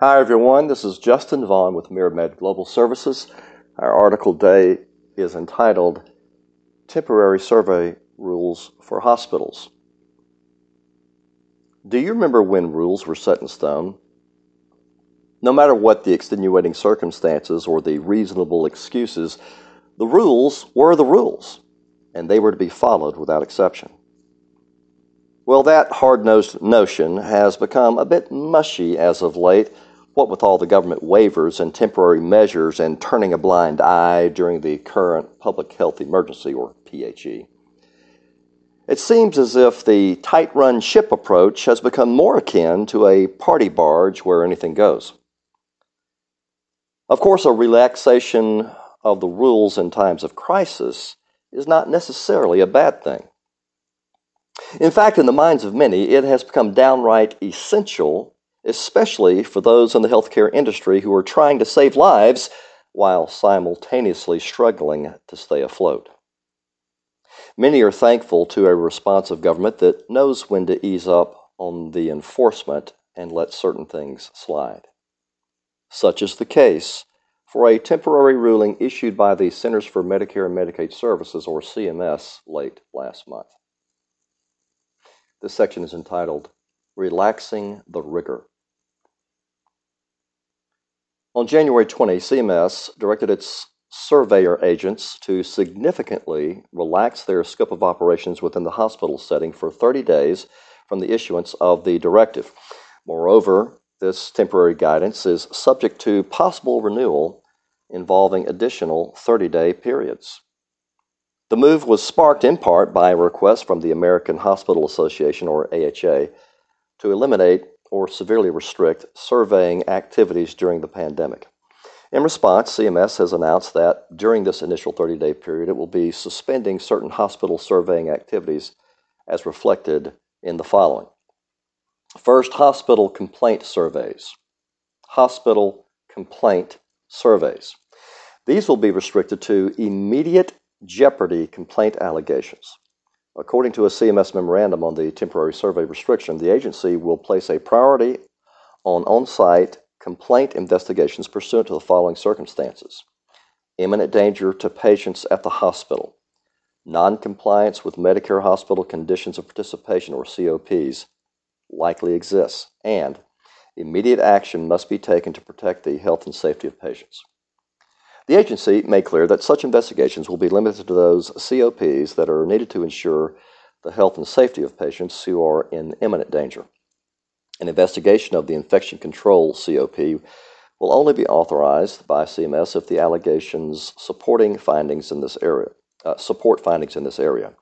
Hi, everyone. This is Justin Vaughn with MiraMed Global Services. Our article today is entitled Temporary Survey Rules for Hospitals. Do you remember when rules were set in stone? No matter what the extenuating circumstances or the reasonable excuses, the rules were the rules, and they were to be followed without exception. Well, that hard nosed notion has become a bit mushy as of late, what with all the government waivers and temporary measures and turning a blind eye during the current public health emergency, or PHE. It seems as if the tight run ship approach has become more akin to a party barge where anything goes. Of course, a relaxation of the rules in times of crisis is not necessarily a bad thing. In fact, in the minds of many, it has become downright essential, especially for those in the healthcare industry who are trying to save lives while simultaneously struggling to stay afloat. Many are thankful to a responsive government that knows when to ease up on the enforcement and let certain things slide. Such is the case for a temporary ruling issued by the Centers for Medicare and Medicaid Services, or CMS, late last month. This section is entitled Relaxing the Rigor. On January 20, CMS directed its surveyor agents to significantly relax their scope of operations within the hospital setting for 30 days from the issuance of the directive. Moreover, this temporary guidance is subject to possible renewal involving additional 30 day periods. The move was sparked in part by a request from the American Hospital Association, or AHA, to eliminate or severely restrict surveying activities during the pandemic. In response, CMS has announced that during this initial 30 day period, it will be suspending certain hospital surveying activities as reflected in the following. First, hospital complaint surveys. Hospital complaint surveys. These will be restricted to immediate jeopardy complaint allegations. According to a CMS memorandum on the temporary survey restriction, the agency will place a priority on on site complaint investigations pursuant to the following circumstances imminent danger to patients at the hospital, noncompliance with Medicare hospital conditions of participation or COPs likely exists, and immediate action must be taken to protect the health and safety of patients. The agency made clear that such investigations will be limited to those COPs that are needed to ensure the health and safety of patients who are in imminent danger. An investigation of the infection control COP will only be authorized by CMS if the allegations supporting findings in this area uh, support findings in this area.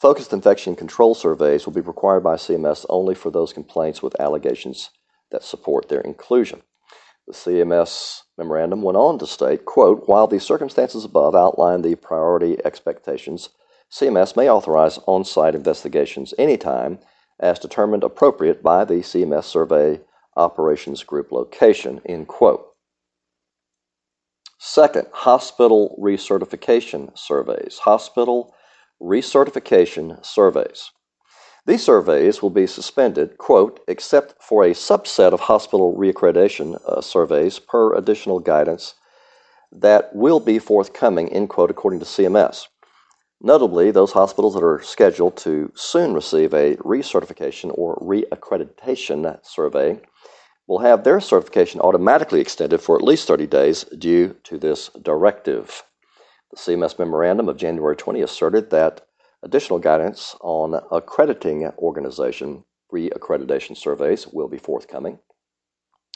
Focused infection control surveys will be required by CMS only for those complaints with allegations that support their inclusion. The CMS memorandum went on to state, quote, while the circumstances above outline the priority expectations, CMS may authorize on-site investigations anytime as determined appropriate by the CMS Survey Operations Group location, end quote. Second, hospital recertification surveys. Hospital recertification surveys. These surveys will be suspended, quote, except for a subset of hospital reaccreditation uh, surveys per additional guidance that will be forthcoming, end quote, according to CMS. Notably, those hospitals that are scheduled to soon receive a recertification or reaccreditation survey will have their certification automatically extended for at least 30 days due to this directive. The CMS memorandum of January 20 asserted that Additional guidance on accrediting organization re-accreditation surveys will be forthcoming.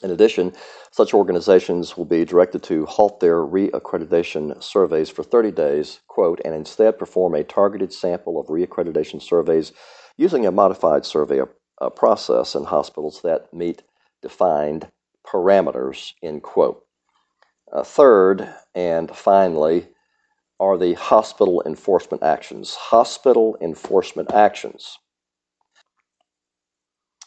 In addition, such organizations will be directed to halt their re-accreditation surveys for 30 days, quote, and instead perform a targeted sample of re-accreditation surveys using a modified survey uh, process in hospitals that meet defined parameters, end quote. Uh, third, and finally, are the hospital enforcement actions. Hospital enforcement actions.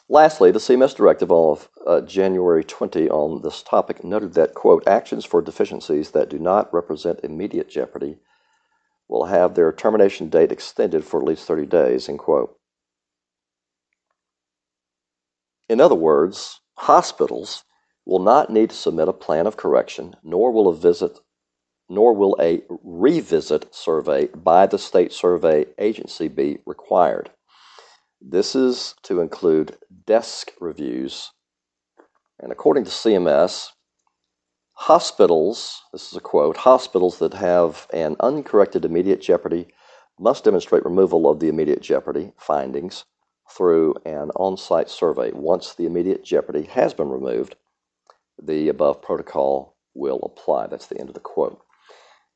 Lastly, the CMS directive of uh, January 20 on this topic noted that, quote, actions for deficiencies that do not represent immediate jeopardy will have their termination date extended for at least 30 days, end quote. In other words, hospitals will not need to submit a plan of correction, nor will a visit nor will a revisit survey by the state survey agency be required. This is to include desk reviews. And according to CMS, hospitals, this is a quote, hospitals that have an uncorrected immediate jeopardy must demonstrate removal of the immediate jeopardy findings through an on site survey. Once the immediate jeopardy has been removed, the above protocol will apply. That's the end of the quote.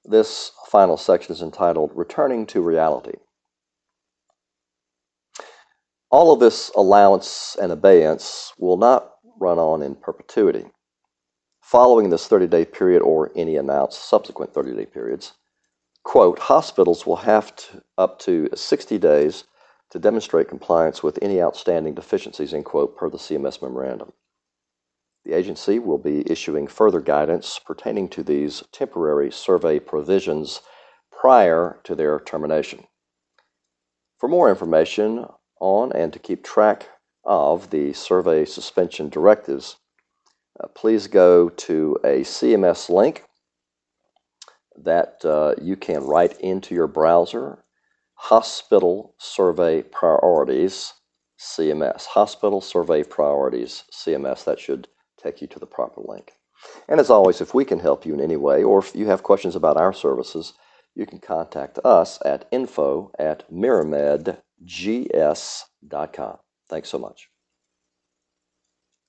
This final section is entitled Returning to Reality. All of this allowance and abeyance will not run on in perpetuity. Following this 30 day period or any announced subsequent 30 day periods, quote, hospitals will have to, up to 60 days to demonstrate compliance with any outstanding deficiencies, end quote, per the CMS memorandum. The agency will be issuing further guidance pertaining to these temporary survey provisions prior to their termination. For more information on and to keep track of the survey suspension directives, uh, please go to a CMS link that uh, you can write into your browser Hospital Survey Priorities CMS. Hospital Survey Priorities CMS. That should take you to the proper link. And as always, if we can help you in any way, or if you have questions about our services, you can contact us at info at miramedgs.com. Thanks so much.